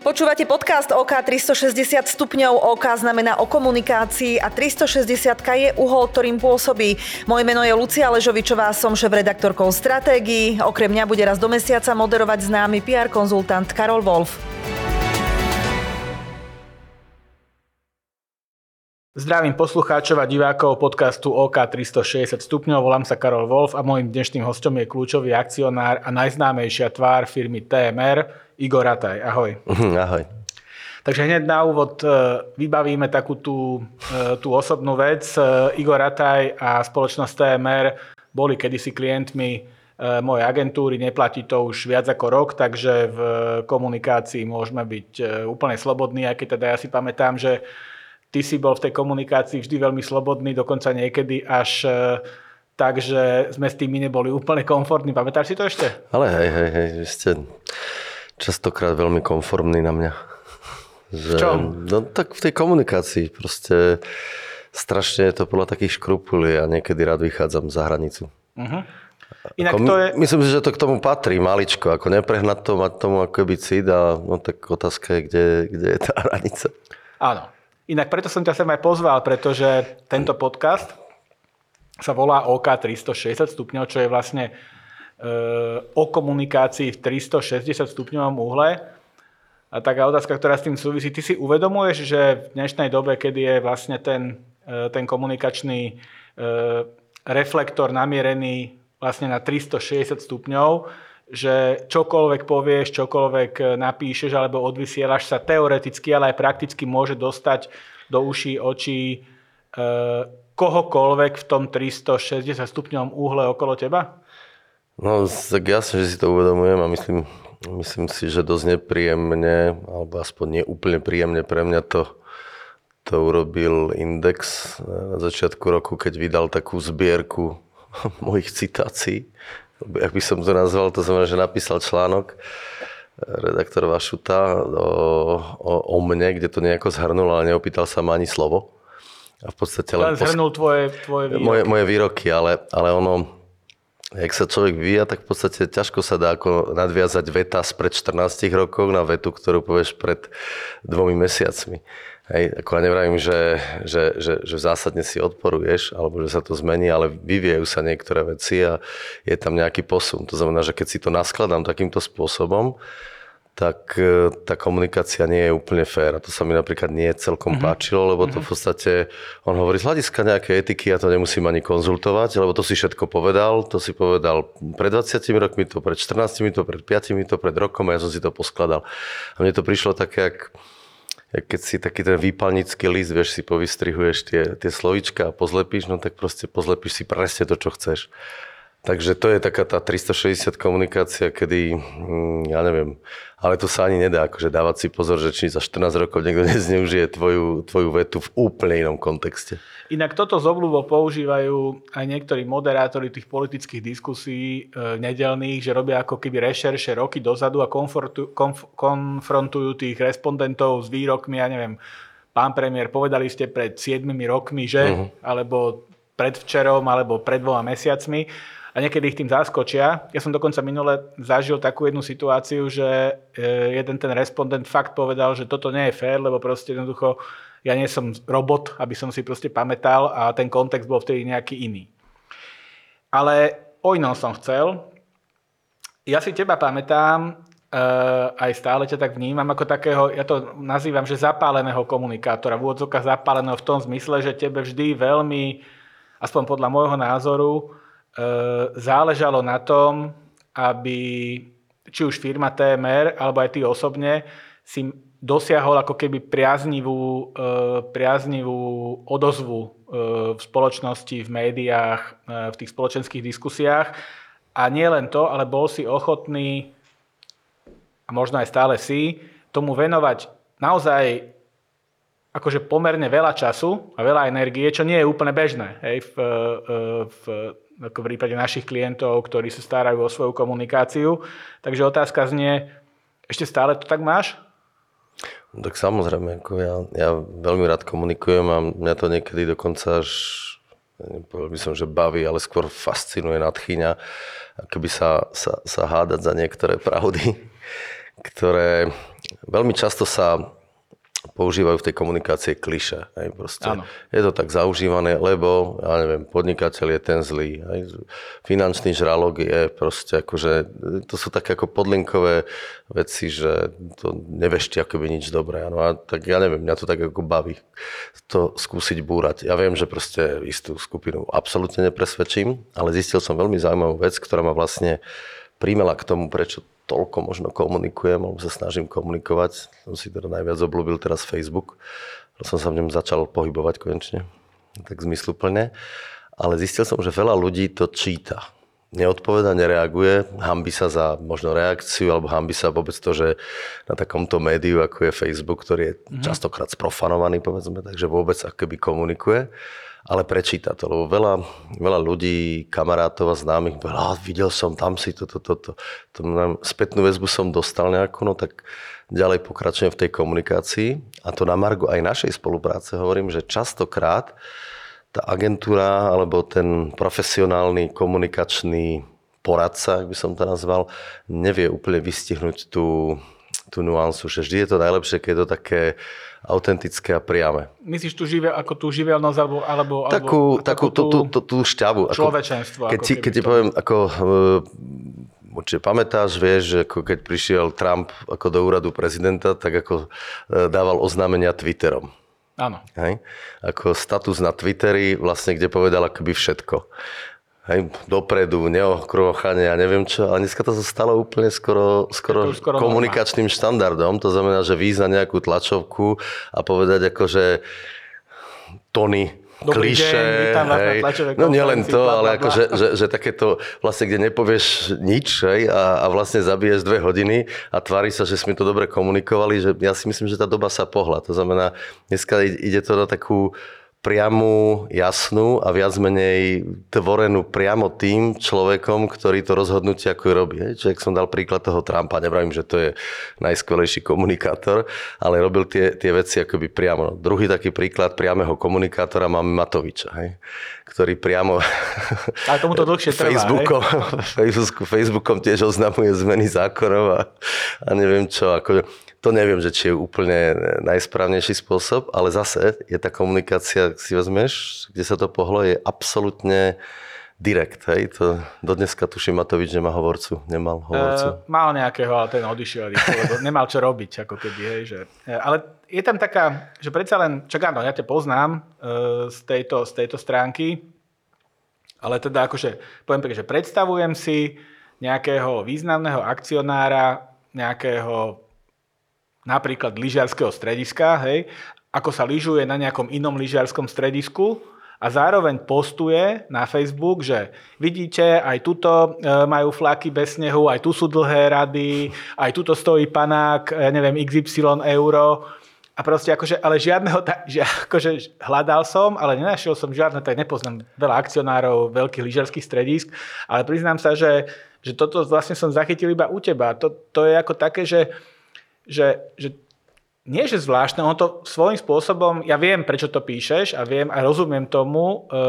Počúvate podcast OK 360 stupňov. OK znamená o komunikácii a 360 je uhol, ktorým pôsobí. Moje meno je Lucia Ležovičová, som šéf-redaktorkou stratégií. Okrem mňa bude raz do mesiaca moderovať známy PR konzultant Karol Wolf. Zdravím poslucháčov a divákov podcastu OK 360 stupňov. Volám sa Karol Wolf a môjim dnešným hostom je kľúčový akcionár a najznámejšia tvár firmy TMR, Igor Rataj, ahoj. Mhm, ahoj. Takže hneď na úvod e, vybavíme takú tú, e, tú osobnú vec. E, Igor Rataj a spoločnosť TMR boli kedysi klientmi mojej agentúry, neplatí to už viac ako rok, takže v komunikácii môžeme byť úplne slobodní, aj keď teda ja si pamätám, že ty si bol v tej komunikácii vždy veľmi slobodný, dokonca niekedy až tak, že sme s tými neboli úplne komfortní. Pamätáš si to ešte? Ale hej, hej, hej, ste častokrát veľmi konformný na mňa. Že, v čom? No tak v tej komunikácii proste strašne je to podľa takých škrupulí a niekedy rád vychádzam za hranicu. Uh-huh. Inak ako, to je... Myslím si, že to k tomu patrí maličko, ako neprehnať to, mať tomu ako by cít a no tak otázka je, kde, kde je tá hranica. Áno. Inak preto som ťa sem aj pozval, pretože tento podcast sa volá OK 360 stupňov, čo je vlastne o komunikácii v 360 stupňovom uhle. A taká otázka, ktorá s tým súvisí, ty si uvedomuješ, že v dnešnej dobe, kedy je vlastne ten, e, ten komunikačný e, reflektor namierený vlastne na 360 stupňov, že čokoľvek povieš, čokoľvek napíšeš alebo odvysielaš sa teoreticky, ale aj prakticky môže dostať do uší, očí e, kohokoľvek v tom 360 stupňovom úhle okolo teba? No, tak jasne, že si to uvedomujem a myslím, myslím si, že dosť nepríjemne, alebo aspoň nie úplne príjemne pre mňa to, to urobil Index na začiatku roku, keď vydal takú zbierku mojich citácií. Jak by som to nazval, to znamená, že napísal článok redaktor Vašuta o, o, o mne, kde to nejako zhrnul, ale neopýtal sa ma ani slovo. A v podstate len... Len zhrnul tvoje, tvoje výroky. Moje, moje výroky, ale, ale ono jak sa človek vyvíja, tak v podstate ťažko sa dá ako nadviazať veta spred 14 rokov na vetu, ktorú povieš pred dvomi mesiacmi. Hej, ako ja nevravím, že, že, že, že zásadne si odporuješ, alebo že sa to zmení, ale vyvíjajú sa niektoré veci a je tam nejaký posun. To znamená, že keď si to naskladám takýmto spôsobom, tak e, tá komunikácia nie je úplne fér. A to sa mi napríklad nie celkom mm-hmm. páčilo, lebo to v mhm. podstate, on hovorí z hľadiska nejakej etiky, ja to nemusím ani konzultovať, lebo to si všetko povedal, to si povedal pred 20 rokmi, to pred 14, to pred 5, to pred rokom a ja som si to poskladal. A mne to prišlo také, jak, jak keď si taký ten výpalnický list, vieš, si povystrihuješ tie, tie slovička a pozlepíš, no tak proste pozlepíš si presne to, čo chceš. Takže to je taká tá 360 komunikácia, kedy, hm, ja neviem, ale to sa ani nedá, akože dávať si pozor, že či za 14 rokov niekto nezneužije tvoju, tvoju vetu v úplne inom kontexte. Inak toto zobľúbo používajú aj niektorí moderátori tých politických diskusí e, nedelných, že robia ako keby rešerše roky dozadu a konf- konfrontujú tých respondentov s výrokmi, ja neviem, pán premiér, povedali ste pred 7 rokmi, že? Uh-huh. Alebo predvčerom, alebo pred dvoma mesiacmi niekedy ich tým zaskočia. Ja som dokonca minule zažil takú jednu situáciu, že e, jeden ten respondent fakt povedal, že toto nie je fér, lebo proste jednoducho ja nie som robot, aby som si proste pamätal a ten kontext bol vtedy nejaký iný. Ale o inom som chcel. Ja si teba pamätám, Uh, aj stále ťa tak vnímam ako takého, ja to nazývam, že zapáleného komunikátora, v úvodzovkách zapáleného v tom zmysle, že tebe vždy veľmi, aspoň podľa môjho názoru, E, záležalo na tom, aby či už firma TMR, alebo aj ty osobne si dosiahol ako keby priaznivú, priaznivú odozvu v spoločnosti, v médiách, v tých spoločenských diskusiách. A nie len to, ale bol si ochotný, a možno aj stále si, tomu venovať naozaj akože pomerne veľa času a veľa energie, čo nie je úplne bežné hej, v, v ako v prípade našich klientov, ktorí sa starajú o svoju komunikáciu. Takže otázka znie, ešte stále to tak máš? No, tak samozrejme, ako ja, ja veľmi rád komunikujem a mňa to niekedy dokonca až nepovedal by som, že baví, ale skôr fascinuje, nadchýňa, keby sa, sa, sa hádať za niektoré pravdy, ktoré veľmi často sa používajú v tej komunikácie kliše. Hej, proste. Áno. Je to tak zaužívané, lebo, ja neviem, podnikateľ je ten zlý. Hej. Finančný žralok je proste akože, to sú také ako podlinkové veci, že to nevešti akoby nič dobré. No a tak ja neviem, mňa to tak ako baví to skúsiť búrať. Ja viem, že proste istú skupinu absolútne nepresvedčím, ale zistil som veľmi zaujímavú vec, ktorá ma vlastne príjmela k tomu, prečo toľko možno komunikujem, alebo sa snažím komunikovať. Som si teda najviac obľúbil teraz Facebook. Som sa v ňom začal pohybovať konečne, tak zmysluplne. Ale zistil som, že veľa ľudí to číta. Neodpoveda, nereaguje, hambi sa za možno reakciu, alebo hambi sa vôbec to, že na takomto médiu, ako je Facebook, ktorý je mm-hmm. častokrát sprofanovaný, povedzme, takže vôbec akoby komunikuje ale prečíta to, lebo veľa, veľa ľudí, kamarátov a známych, veľa, videl som tam si toto, toto, to, to, spätnú väzbu som dostal nejakú, no tak ďalej pokračujem v tej komunikácii. A to na Margo aj našej spolupráce hovorím, že častokrát tá agentúra alebo ten profesionálny komunikačný poradca, ak by som to nazval, nevie úplne vystihnúť tú, tú nuansu, že vždy je to najlepšie, keď je to také autentické a priame. Myslíš tú živel, ako tú živelnosť alebo, alebo, takú, alebo takú, tú, tú, tú, tú šťavu. Človečenstvo. Ako, keď, ti, keď ti poviem, ako uh, určite pamätáš, vieš, že ako keď prišiel Trump ako do úradu prezidenta, tak ako uh, dával oznámenia Twitterom. Áno. Hej? Ako status na Twitteri, vlastne, kde povedal akoby všetko hej, dopredu, neokrôchanie a neviem čo, ale dneska to sa stalo úplne skoro, skoro, skoro komunikačným norma. štandardom, to znamená, že výjsť na nejakú tlačovku a povedať akože tony Dobrý kliše, deň, hej. no nielen to, ale akože, že, že takéto, vlastne, kde nepovieš nič hej, a, a vlastne zabiješ dve hodiny a tvári sa, že sme to dobre komunikovali, že ja si myslím, že tá doba sa pohla. To znamená, dneska ide to na takú priamu, jasnú a viac menej tvorenú priamo tým človekom, ktorý to rozhodnutie ako robí. Čiže ak som dal príklad toho Trumpa, nevravím, že to je najskvelejší komunikátor, ale robil tie, tie veci akoby priamo. Druhý taký príklad priameho komunikátora máme Matoviča, hej, ktorý priamo ale tomuto dlhšie trvá, Facebookom, Facebookom, Facebookom tiež oznamuje zmeny zákonov a, a neviem čo. Ako, to neviem, že či je úplne najsprávnejší spôsob, ale zase je tá komunikácia, si vezmeš, kde sa to pohlo, je absolútne direkt, hej? To, do dneska tuším Matovič nemá hovorcu, nemal hovorcu. E, mal nejakého, ale ten odišiel, lebo nemal čo robiť, ako keby, hej, že... E, ale je tam taká, že predsa len, čak áno, ja ťa poznám e, z, tejto, z tejto stránky, ale teda akože, poviem pekne, že predstavujem si nejakého významného akcionára, nejakého napríklad lyžiarského strediska, hej, ako sa lyžuje na nejakom inom lyžiarskom stredisku a zároveň postuje na Facebook, že vidíte, aj tuto e, majú flaky bez snehu, aj tu sú dlhé rady, aj tuto stojí panák, ja neviem, XY euro. A proste akože, ale žiadneho, že akože hľadal som, ale nenašiel som žiadne, tak nepoznám veľa akcionárov veľkých lyžiarských stredisk, ale priznám sa, že, že toto vlastne som zachytil iba u teba. To, to je ako také, že že, že nie, že zvláštne, ono to svojím spôsobom, ja viem, prečo to píšeš a viem a rozumiem tomu, e,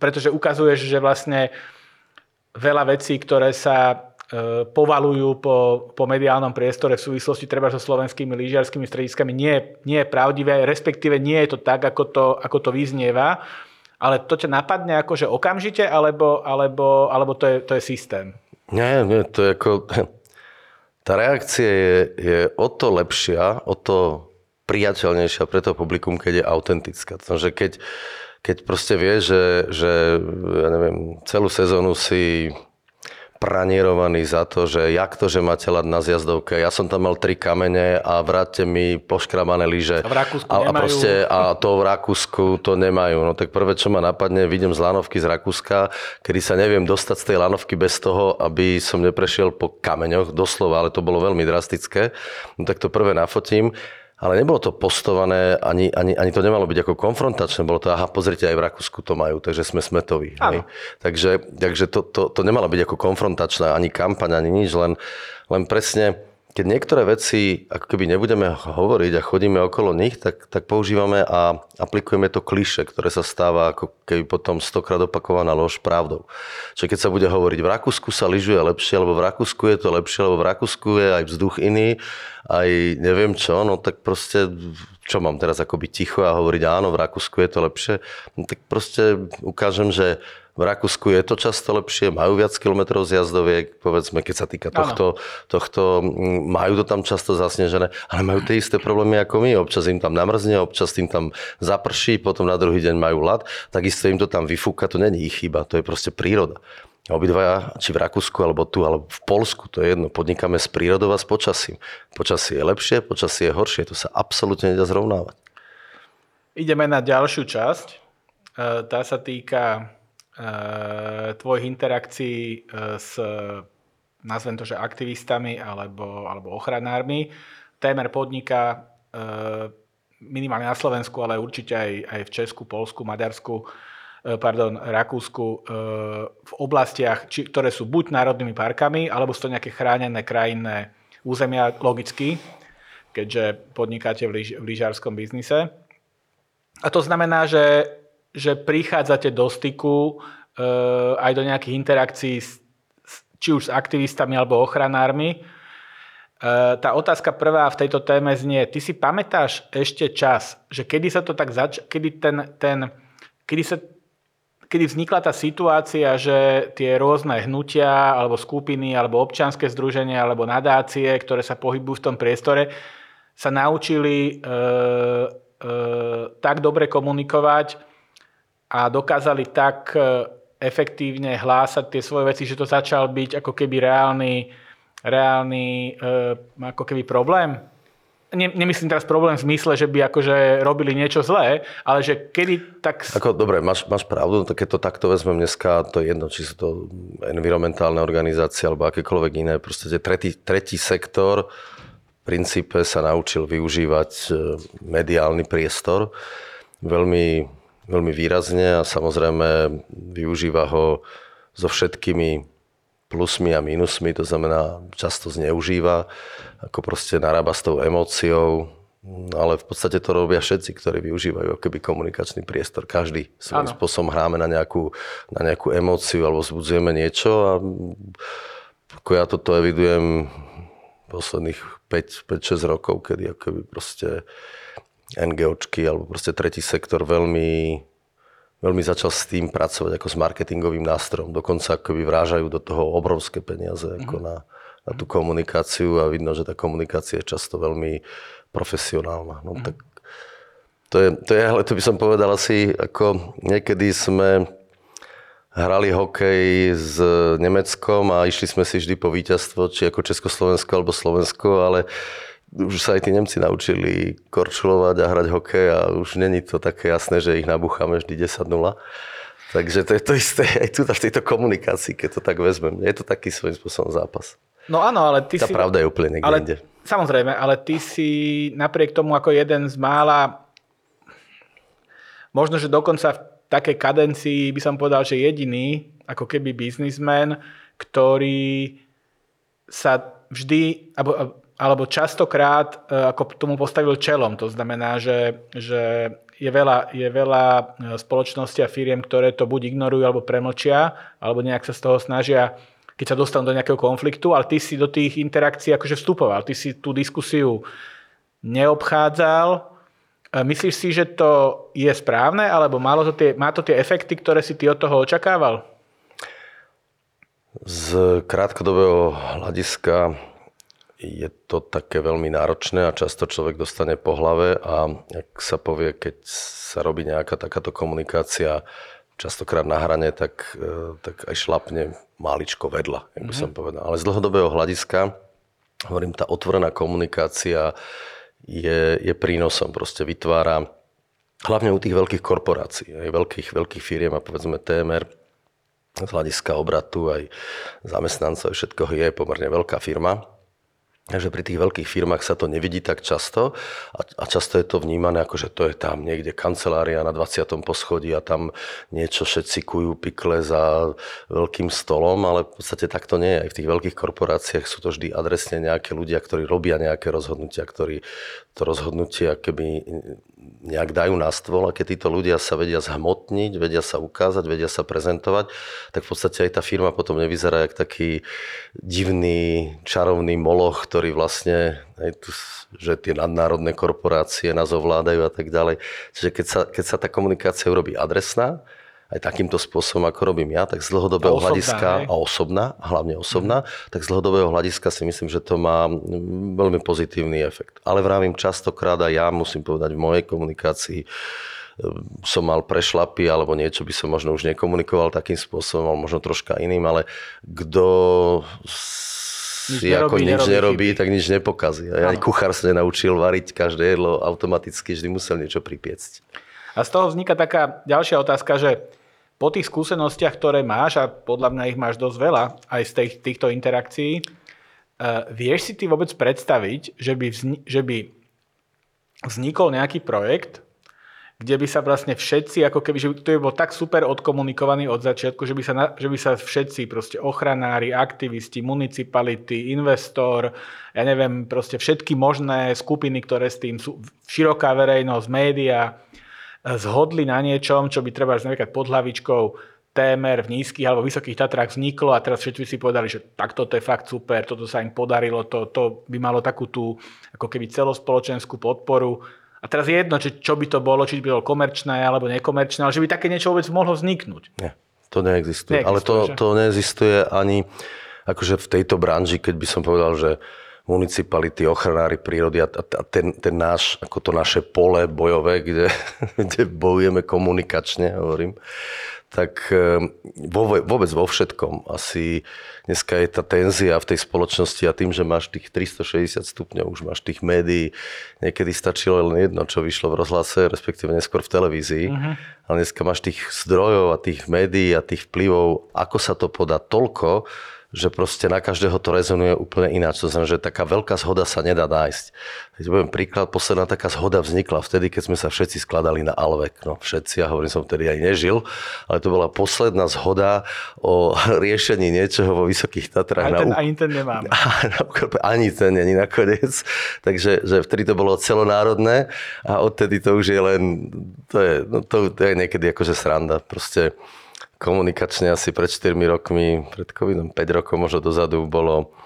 pretože ukazuješ, že vlastne veľa vecí, ktoré sa e, povalujú po, po mediálnom priestore v súvislosti treba so slovenskými lyžiarskými strediskami, nie, nie je pravdivé, respektíve nie je to tak, ako to, ako to vyznieva, ale to ťa napadne akože okamžite, alebo, alebo, alebo to, je, to je systém? Nie, nie, to je ako tá reakcia je, je o to lepšia, o to priateľnejšia pre to publikum, keď je autentická. Takže keď, keď proste vie, že, že ja neviem, celú sezónu si pranierovaný za to, že jak to, že máte lad na zjazdovke. Ja som tam mal tri kamene a vráťte mi poškrabané lyže. A v Rakúsku a, nemajú... a, proste, a to v Rakúsku to nemajú. No tak prvé, čo ma napadne, vidím z lanovky z Rakúska, kedy sa neviem dostať z tej lanovky bez toho, aby som neprešiel po kameňoch, doslova, ale to bolo veľmi drastické. No tak to prvé nafotím ale nebolo to postované, ani, ani, ani to nemalo byť ako konfrontačné, bolo to, aha, pozrite, aj v Rakúsku to majú, takže sme smetoví. Takže, takže to, to, to nemalo byť ako konfrontačná ani kampaň, ani nič, len, len presne keď niektoré veci ako keby nebudeme hovoriť a chodíme okolo nich, tak, tak používame a aplikujeme to kliše, ktoré sa stáva ako keby potom stokrát opakovaná lož pravdou. Čiže keď sa bude hovoriť, v Rakúsku sa lyžuje lepšie, alebo v Rakúsku je to lepšie, alebo v Rakúsku je aj vzduch iný, aj neviem čo, no tak proste, čo mám teraz ako byť ticho a hovoriť áno, v Rakúsku je to lepšie, no tak proste ukážem, že v Rakúsku je to často lepšie, majú viac kilometrov zjazdoviek, povedzme, keď sa týka tohto, tohto, mm, majú to tam často zasnežené, ale majú tie isté problémy ako my. Občas im tam namrzne, občas im tam zaprší, potom na druhý deň majú ľad, takisto im to tam vyfúka, to není ich chyba, to je proste príroda. Obidvaja, či v Rakúsku, alebo tu, alebo v Polsku, to je jedno, podnikáme s prírodou a s počasím. Počasie je lepšie, počasie je horšie, to sa absolútne nedá zrovnávať. Ideme na ďalšiu časť. E, tá sa týka tvojich interakcií eh, s, nazvem to, že aktivistami alebo, alebo ochranármi. Témer podniká eh, minimálne na Slovensku, ale určite aj, aj v Česku, Polsku, Maďarsku, pardon, Rakúsku, v oblastiach, či, ktoré sú buď národnými parkami, alebo sú to nejaké chránené krajinné územia logicky, keďže podnikáte v, lyž, v lyžarskom biznise. A to znamená, že že prichádzate do styku uh, aj do nejakých interakcií s, či už s aktivistami alebo ochranármi. Uh, tá otázka prvá v tejto téme znie, ty si pamätáš ešte čas, že kedy sa to tak zač- kedy ten, ten kedy sa kedy vznikla tá situácia, že tie rôzne hnutia alebo skupiny alebo občianske združenia alebo nadácie, ktoré sa pohybujú v tom priestore, sa naučili e, e, tak dobre komunikovať, a dokázali tak e, efektívne hlásať tie svoje veci, že to začal byť ako keby reálny, reálny e, ako keby problém? Ne, nemyslím teraz problém v zmysle, že by akože robili niečo zlé, ale že kedy tak... Ako, dobre, máš, máš pravdu, no keď to takto vezmem dneska, to je jedno, či sú to environmentálne organizácie alebo akékoľvek iné, proste tretí, tretí sektor v princípe sa naučil využívať e, mediálny priestor veľmi veľmi výrazne a samozrejme využíva ho so všetkými plusmi a minusmi, to znamená často zneužíva, ako proste narába s tou emóciou, ale v podstate to robia všetci, ktorí využívajú akoby komunikačný priestor. Každý svojím ano. spôsobom hráme na nejakú, na nejakú emóciu alebo vzbudzujeme niečo a ako ja toto evidujem posledných 5-6 rokov, kedy akoby proste NGOčky alebo proste tretí sektor veľmi, veľmi začal s tým pracovať ako s marketingovým nástrojom. Dokonca akoby vrážajú do toho obrovské peniaze mm-hmm. ako mhm. na, na tú komunikáciu a vidno, že tá komunikácia je často veľmi profesionálna. No, mm-hmm. tak to je, to je, ale to by som povedal asi, ako niekedy sme hrali hokej s Nemeckom a išli sme si vždy po víťazstvo, či ako Československo alebo Slovensko, ale už sa aj tí Nemci naučili korčulovať a hrať hokej a už není to také jasné, že ich nabúchame vždy 10-0. Takže to je to isté aj tu v tejto komunikácii, keď to tak vezmem. Je to taký svojím spôsobom zápas. No áno, ale ty Tá si... pravda je úplne niekde ale, inde. Samozrejme, ale ty si napriek tomu ako jeden z mála, možno, že dokonca v takej kadencii by som povedal, že jediný, ako keby biznismen, ktorý sa vždy, alebo alebo častokrát e, ako tomu postavil čelom. To znamená, že, že je, veľa, je veľa e, spoločností a firiem, ktoré to buď ignorujú alebo premlčia, alebo nejak sa z toho snažia, keď sa dostanú do nejakého konfliktu, ale ty si do tých interakcií akože vstupoval, ty si tú diskusiu neobchádzal. E, myslíš si, že to je správne, alebo malo to tie, má to tie efekty, ktoré si ty od toho očakával? Z krátkodobého hľadiska je to také veľmi náročné a často človek dostane po hlave a ak sa povie, keď sa robí nejaká takáto komunikácia častokrát na hrane, tak, e, tak aj šlapne máličko vedľa, jak by som mhm. povedal. Ale z dlhodobého hľadiska, hovorím, tá otvorená komunikácia je, je prínosom, proste vytvára hlavne u tých veľkých korporácií, aj veľkých, veľkých firiem a povedzme TMR, z hľadiska obratu aj zamestnancov všetkoho je pomerne veľká firma Takže pri tých veľkých firmách sa to nevidí tak často a, a často je to vnímané ako, že to je tam niekde kancelária na 20. poschodí a tam niečo všetci kujú pikle za veľkým stolom, ale v podstate tak to nie je. Aj v tých veľkých korporáciách sú to vždy adresne nejaké ľudia, ktorí robia nejaké rozhodnutia, ktorí to rozhodnutie keby nejak dajú na stôl a keď títo ľudia sa vedia zhmotniť, vedia sa ukázať, vedia sa prezentovať, tak v podstate aj tá firma potom nevyzerá jak taký divný, čarovný moloch, ktorý vlastne, že tie nadnárodné korporácie nás ovládajú a tak ďalej. Čiže keď sa, keď sa tá komunikácia urobí adresná, aj takýmto spôsobom, ako robím ja, tak z dlhodobého osobná, hľadiska, a osobná, hlavne osobná, mm. tak z dlhodobého hľadiska si myslím, že to má veľmi pozitívny efekt. Ale vravím častokrát a ja musím povedať v mojej komunikácii, e, som mal prešlapy alebo niečo by som možno už nekomunikoval takým spôsobom, ale možno troška iným, ale kto si nič ako nerobí, nič nerobí, nerobí tak nič nepokazí. Ja aj kuchár sa nenaučil variť každé jedlo automaticky, vždy musel niečo pripiecť. A z toho vzniká taká ďalšia otázka, že po tých skúsenostiach, ktoré máš, a podľa mňa ich máš dosť veľa aj z tých, týchto interakcií, uh, vieš si ty vôbec predstaviť, že by, vzni- že by vznikol nejaký projekt, kde by sa vlastne všetci, ako keby, že to by bol tak super odkomunikovaný od začiatku, že by sa, na, že by sa všetci, proste ochranári, aktivisti, municipality, investor, ja neviem, proste všetky možné skupiny, ktoré s tým sú, široká verejnosť, média, zhodli na niečom, čo by treba napríklad pod hlavičkou témer v nízkych alebo vysokých Tatrách vzniklo a teraz všetci si povedali, že tak toto je fakt super, toto sa im podarilo, to, to by malo takú tú ako keby celospoločenskú podporu. A teraz je jedno, či, čo by to bolo, či by bolo komerčné alebo nekomerčné, ale že by také niečo vôbec mohlo vzniknúť. Nie, to neexistuje. neexistuje ale to, to neexistuje ani akože v tejto branži, keď by som povedal, že municipality, ochranári prírody a, a ten, ten náš, ako to naše pole bojové, kde, kde bojujeme komunikačne, hovorím, tak ehm, vôbec vo všetkom. Asi dneska je tá tenzia v tej spoločnosti a tým, že máš tých 360 stupňov, už máš tých médií, niekedy stačilo len jedno, čo vyšlo v rozhlase, respektíve neskôr v televízii, uh-huh. ale dneska máš tých zdrojov a tých médií a tých vplyvov, ako sa to podá toľko, že proste na každého to rezonuje úplne ináč. To znamená, že taká veľká zhoda sa nedá nájsť. Keď poviem príklad, posledná taká zhoda vznikla vtedy, keď sme sa všetci skladali na Alvek. No všetci, ja hovorím, som vtedy aj nežil, ale to bola posledná zhoda o riešení niečoho vo Vysokých Tatrách. Ani ten, na... ani ten nemáme. Ani ten není nakoniec. Takže že vtedy to bolo celonárodné a odtedy to už je len, to je, no to, to je niekedy akože sranda. Proste komunikačne asi pred 4 rokmi, pred covidom 5 rokov možno dozadu bolo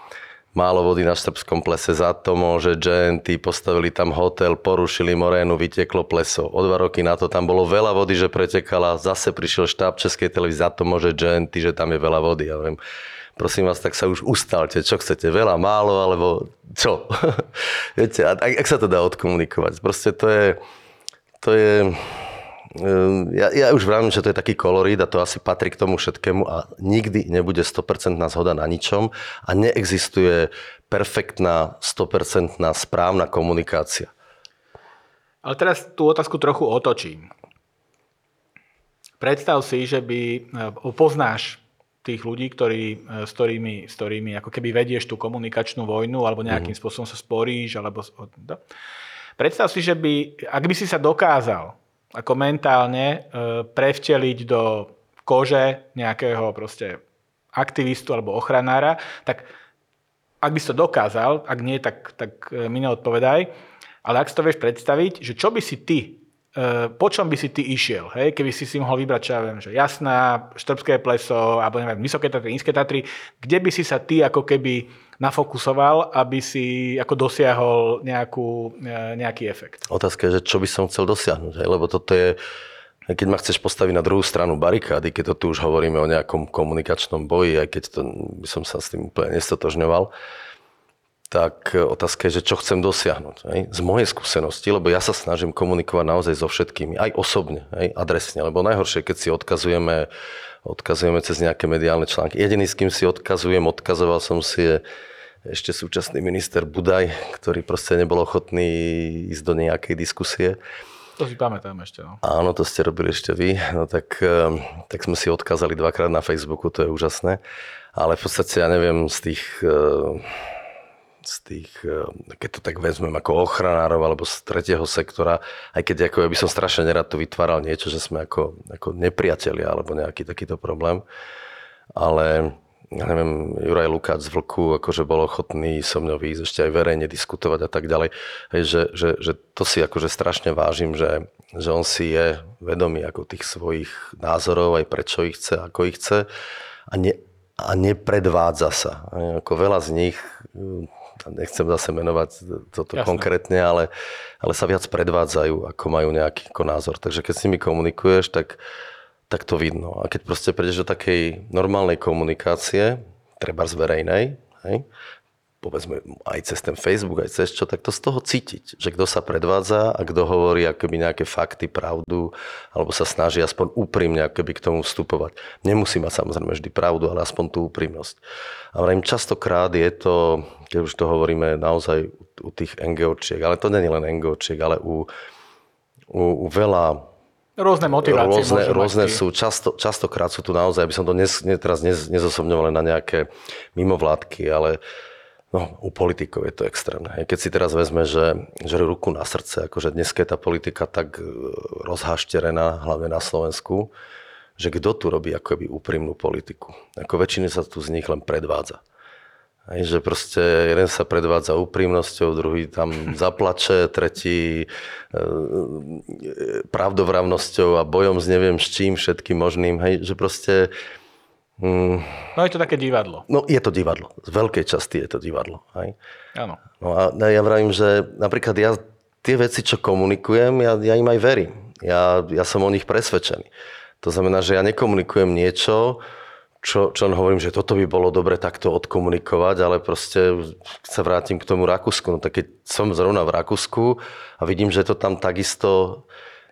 málo vody na Štrbskom plese za to môže GNT, postavili tam hotel, porušili morénu, vyteklo pleso. O dva roky na to tam bolo veľa vody, že pretekala, zase prišiel štáb Českej televízie, za to môže GNT, že tam je veľa vody. Ja viem, prosím vás, tak sa už ustalte, čo chcete, veľa, málo, alebo čo? Viete, ak, ak sa to dá odkomunikovať? Proste to je, to je, ja, ja už vravím, že to je taký kolorít a to asi patrí k tomu všetkému a nikdy nebude 100% zhoda na ničom a neexistuje perfektná, 100% správna komunikácia. Ale teraz tú otázku trochu otočím. Predstav si, že by e, poznáš tých ľudí, ktorí, e, s, ktorými, s ktorými ako keby vedieš tú komunikačnú vojnu alebo nejakým mm. spôsobom sa sporíš. Alebo, predstav si, že by, ak by si sa dokázal ako mentálne e, prevteliť do kože nejakého proste aktivistu alebo ochranára, tak ak by si to dokázal, ak nie, tak, tak e, mi neodpovedaj, ale ak si to vieš predstaviť, že čo by si ty, e, po čom by si ty išiel, hej? keby si si mohol vybrať, čo ja viem, že jasná, štrbské pleso, alebo neviem, vysoké Tatry, nízke Tatry, kde by si sa ty ako keby nafokusoval, aby si ako dosiahol nejakú, e, nejaký efekt. Otázka je, že čo by som chcel dosiahnuť, lebo toto je, keď ma chceš postaviť na druhú stranu barikády, keď to tu už hovoríme o nejakom komunikačnom boji, aj keď to by som sa s tým úplne nestotožňoval, tak otázka je, že čo chcem dosiahnuť. Hej? Z mojej skúsenosti, lebo ja sa snažím komunikovať naozaj so všetkými, aj osobne, hej? adresne, lebo najhoršie, keď si odkazujeme, odkazujeme cez nejaké mediálne články. Jediný, s kým si odkazujem, odkazoval som si je ešte súčasný minister Budaj, ktorý proste nebol ochotný ísť do nejakej diskusie. To si pamätám ešte. No. Áno, to ste robili ešte vy. No tak, ehm, tak sme si odkázali dvakrát na Facebooku, to je úžasné. Ale v podstate ja neviem, z tých, ehm, z tých, eh, keď to tak vezmem ako ochranárov alebo z tretieho sektora, aj keď ako ja by som strašne nerad tu vytváral niečo, že sme ako, ako nepriatelia alebo nejaký takýto problém. Ale ja neviem, Juraj Lukáč z Vlku akože bol ochotný so mnou výjsť ešte aj verejne diskutovať a tak ďalej. Hej, že, že, že, to si akože strašne vážim, že, že on si je vedomý ako tých svojich názorov, aj prečo ich chce, ako ich chce a, ne, a nepredvádza sa. Hej, ako veľa z nich, nechcem zase menovať toto Jasne. konkrétne, ale, ale sa viac predvádzajú, ako majú nejaký ako názor. Takže keď s nimi komunikuješ, tak tak to vidno. A keď proste prídeš do takej normálnej komunikácie, treba z verejnej, hej, povedzme aj cez ten Facebook, aj cez čo, tak to z toho cítiť, že kto sa predvádza a kto hovorí akoby nejaké fakty, pravdu, alebo sa snaží aspoň úprimne akoby k tomu vstupovať. Nemusí mať samozrejme vždy pravdu, ale aspoň tú úprimnosť. A vrajím, častokrát je to, keď už to hovoríme naozaj u tých NGOčiek, ale to je len NGOčiek, ale u, u, u veľa Rôzne motivácie Rôzne, rôzne sú, často, častokrát sú tu naozaj, aby som to nes, ne, teraz nez, nezosobňoval na nejaké mimovládky, ale no, u politikov je to extrémne. Keď si teraz vezme, že, že ruku na srdce, akože dnes je tá politika tak e, rozhašterená, hlavne na Slovensku, že kto tu robí akoby úprimnú politiku. Ako väčšiny sa tu z nich len predvádza. Aj, že proste jeden sa predvádza úprimnosťou, druhý tam zaplače, tretí e, pravdovravnosťou a bojom s neviem s čím všetkým možným. Hej, že proste... Mm, no je to také divadlo. No je to divadlo. Z veľkej časti je to divadlo. Hej. Áno. No a ja vravím, že napríklad ja tie veci, čo komunikujem, ja, ja im aj verím. Ja, ja som o nich presvedčený. To znamená, že ja nekomunikujem niečo, čo, čo hovorím, že toto by bolo dobre takto odkomunikovať, ale proste sa vrátim k tomu Rakúsku. No tak keď som zrovna v Rakúsku a vidím, že to tam takisto,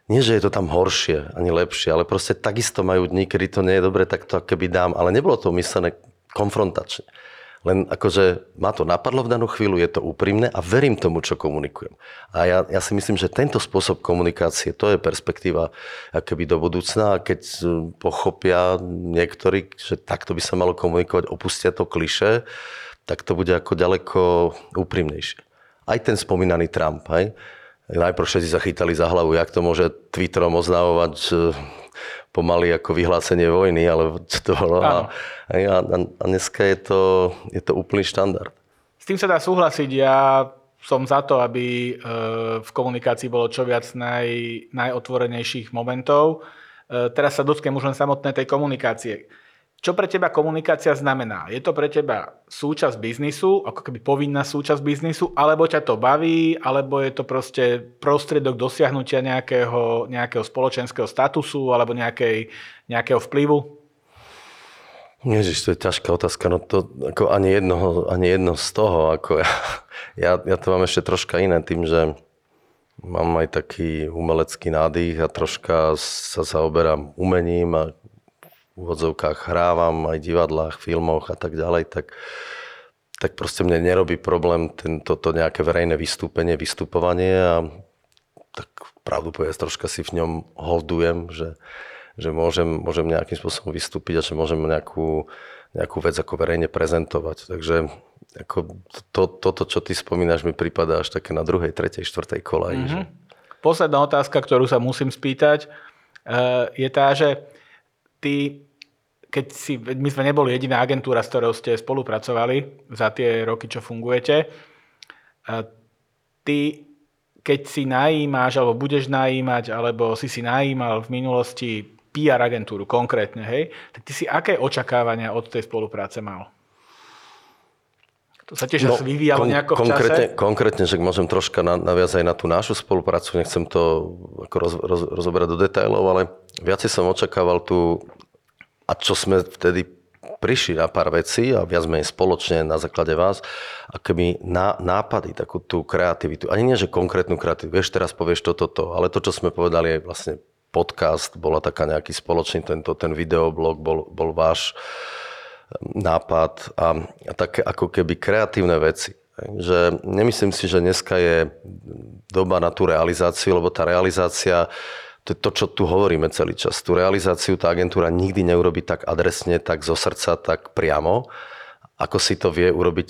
nie že je to tam horšie ani lepšie, ale proste takisto majú dní, kedy to nie je dobre, tak to keby dám. Ale nebolo to myslené konfrontačne. Len akože ma to napadlo v danú chvíľu, je to úprimné a verím tomu, čo komunikujem. A ja, ja si myslím, že tento spôsob komunikácie, to je perspektíva akoby do budúcna a keď pochopia niektorí, že takto by sa malo komunikovať, opustia to kliše, tak to bude ako ďaleko úprimnejšie. Aj ten spomínaný Trump, hej? Najprv všetci zachytali za hlavu, jak to môže Twitterom oznávovať pomaly ako vyhlásenie vojny, ale čo to bolo. A, a, a dneska je to, je to úplný štandard. S tým sa dá súhlasiť. Ja som za to, aby e, v komunikácii bolo čo viac naj, najotvorenejších momentov. E, teraz sa dotknem už len samotnej tej komunikácie. Čo pre teba komunikácia znamená? Je to pre teba súčasť biznisu, ako keby povinná súčasť biznisu, alebo ťa to baví, alebo je to proste prostriedok dosiahnutia nejakého, nejakého spoločenského statusu alebo nejakej, nejakého vplyvu? Ježiš, to je ťažká otázka. No to ako ani, jedno, ani jedno z toho. Ako ja, ja, ja to mám ešte troška iné tým, že mám aj taký umelecký nádych a troška sa zaoberám umením a úvodzovkách hrávam aj divadlách, filmoch a tak ďalej, tak, tak proste mne nerobí problém tento, to nejaké verejné vystúpenie, vystupovanie a tak pravdu povedať, troška si v ňom holdujem, že, že môžem, môžem nejakým spôsobom vystúpiť a že môžem nejakú, nejakú vec ako verejne prezentovať. Takže ako to, toto, čo ty spomínaš, mi prípada až také na druhej, tretej, štvrtej kolaji. Mm-hmm. Že... Posledná otázka, ktorú sa musím spýtať, eh, je tá, že ty keď si, my sme neboli jediná agentúra, s ktorou ste spolupracovali za tie roky, čo fungujete. Ty, keď si najímaš, alebo budeš najímať, alebo si si najímal v minulosti PR agentúru konkrétne, hej, tak ty si aké očakávania od tej spolupráce mal? To sa tiež no, vyvíjalo kon, nejako v konkrétne, čase? Konkrétne, že môžem troška naviazať aj na tú našu spoluprácu, nechcem to ako roz, roz, rozoberať do detailov, ale viacej som očakával tú a čo sme vtedy prišli na pár vecí a viac menej spoločne na základe vás, a keby ná, nápady, takú tú kreativitu, ani nie, že konkrétnu kreativitu, vieš, teraz povieš toto, toto, ale to, čo sme povedali aj vlastne podcast, bola taká nejaký spoločný tento, ten videoblog, bol, bol váš ehm, nápad. A, a také ako keby kreatívne veci. Že nemyslím si, že dneska je doba na tú realizáciu, lebo tá realizácia to to, čo tu hovoríme celý čas. Tú realizáciu tá agentúra nikdy neurobi tak adresne, tak zo srdca, tak priamo. Ako si to vie urobiť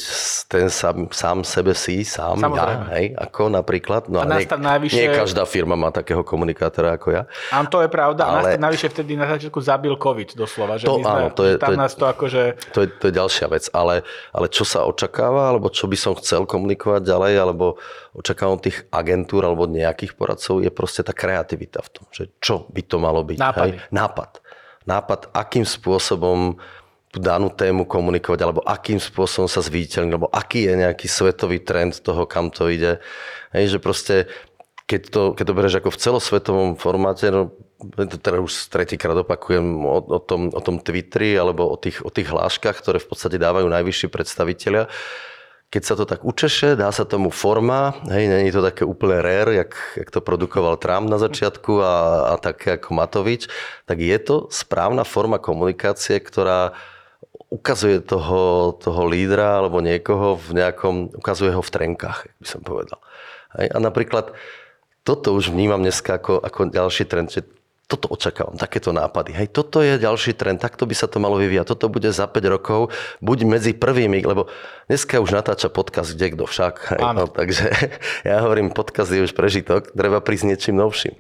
ten sám, sám sebe si, sám Samozrejme. ja, hej, ako napríklad. No A nás nie, najvyššie- nie každá firma má takého komunikátora ako ja. Áno, to je pravda. Ale... A nás navyše vtedy na začiatku zabil COVID doslova. Že To my sme, áno, to je- tam to je- nás to akože... To je, to je ďalšia vec, ale, ale čo sa očakáva, alebo čo by som chcel komunikovať ďalej, alebo očakávam tých agentúr alebo nejakých poradcov, je proste tá kreativita v tom, že čo by to malo byť. Nápady. Hej? Nápad. Nápad, akým spôsobom tú danú tému komunikovať, alebo akým spôsobom sa zviditeľniť, alebo aký je nejaký svetový trend toho, kam to ide. Hej, že proste keď to, keď to bereš ako v celosvetovom formáte, no, teda už tretíkrát opakujem o, o, tom, o tom Twitteri alebo o tých, o tých hláškach, ktoré v podstate dávajú najvyšší predstavitelia. Keď sa to tak učeše, dá sa tomu forma, hej, není to také úplne rare, jak, jak to produkoval Trump na začiatku a, a také ako Matovič, tak je to správna forma komunikácie, ktorá ukazuje toho, toho lídra alebo niekoho v nejakom, ukazuje ho v trenkách, by som povedal. Hej, a napríklad toto už vnímam dneska ako, ako ďalší trend, že toto očakávam, takéto nápady. Hej, toto je ďalší trend, takto by sa to malo vyvíjať. Toto bude za 5 rokov, buď medzi prvými, lebo dneska už natáča podcast kde kto však. Hej, Áno. no, takže ja hovorím, podcast je už prežitok, treba prísť niečím novším.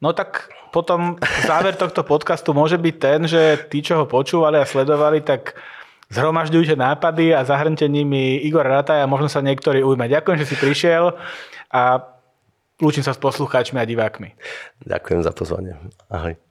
No tak potom záver tohto podcastu môže byť ten, že tí, čo ho počúvali a sledovali, tak zhromažďujte nápady a zahrňte nimi Igor Rataj a možno sa niektorí ujme. Ďakujem, že si prišiel a lúčim sa s poslucháčmi a divákmi. Ďakujem za pozvanie. Ahoj.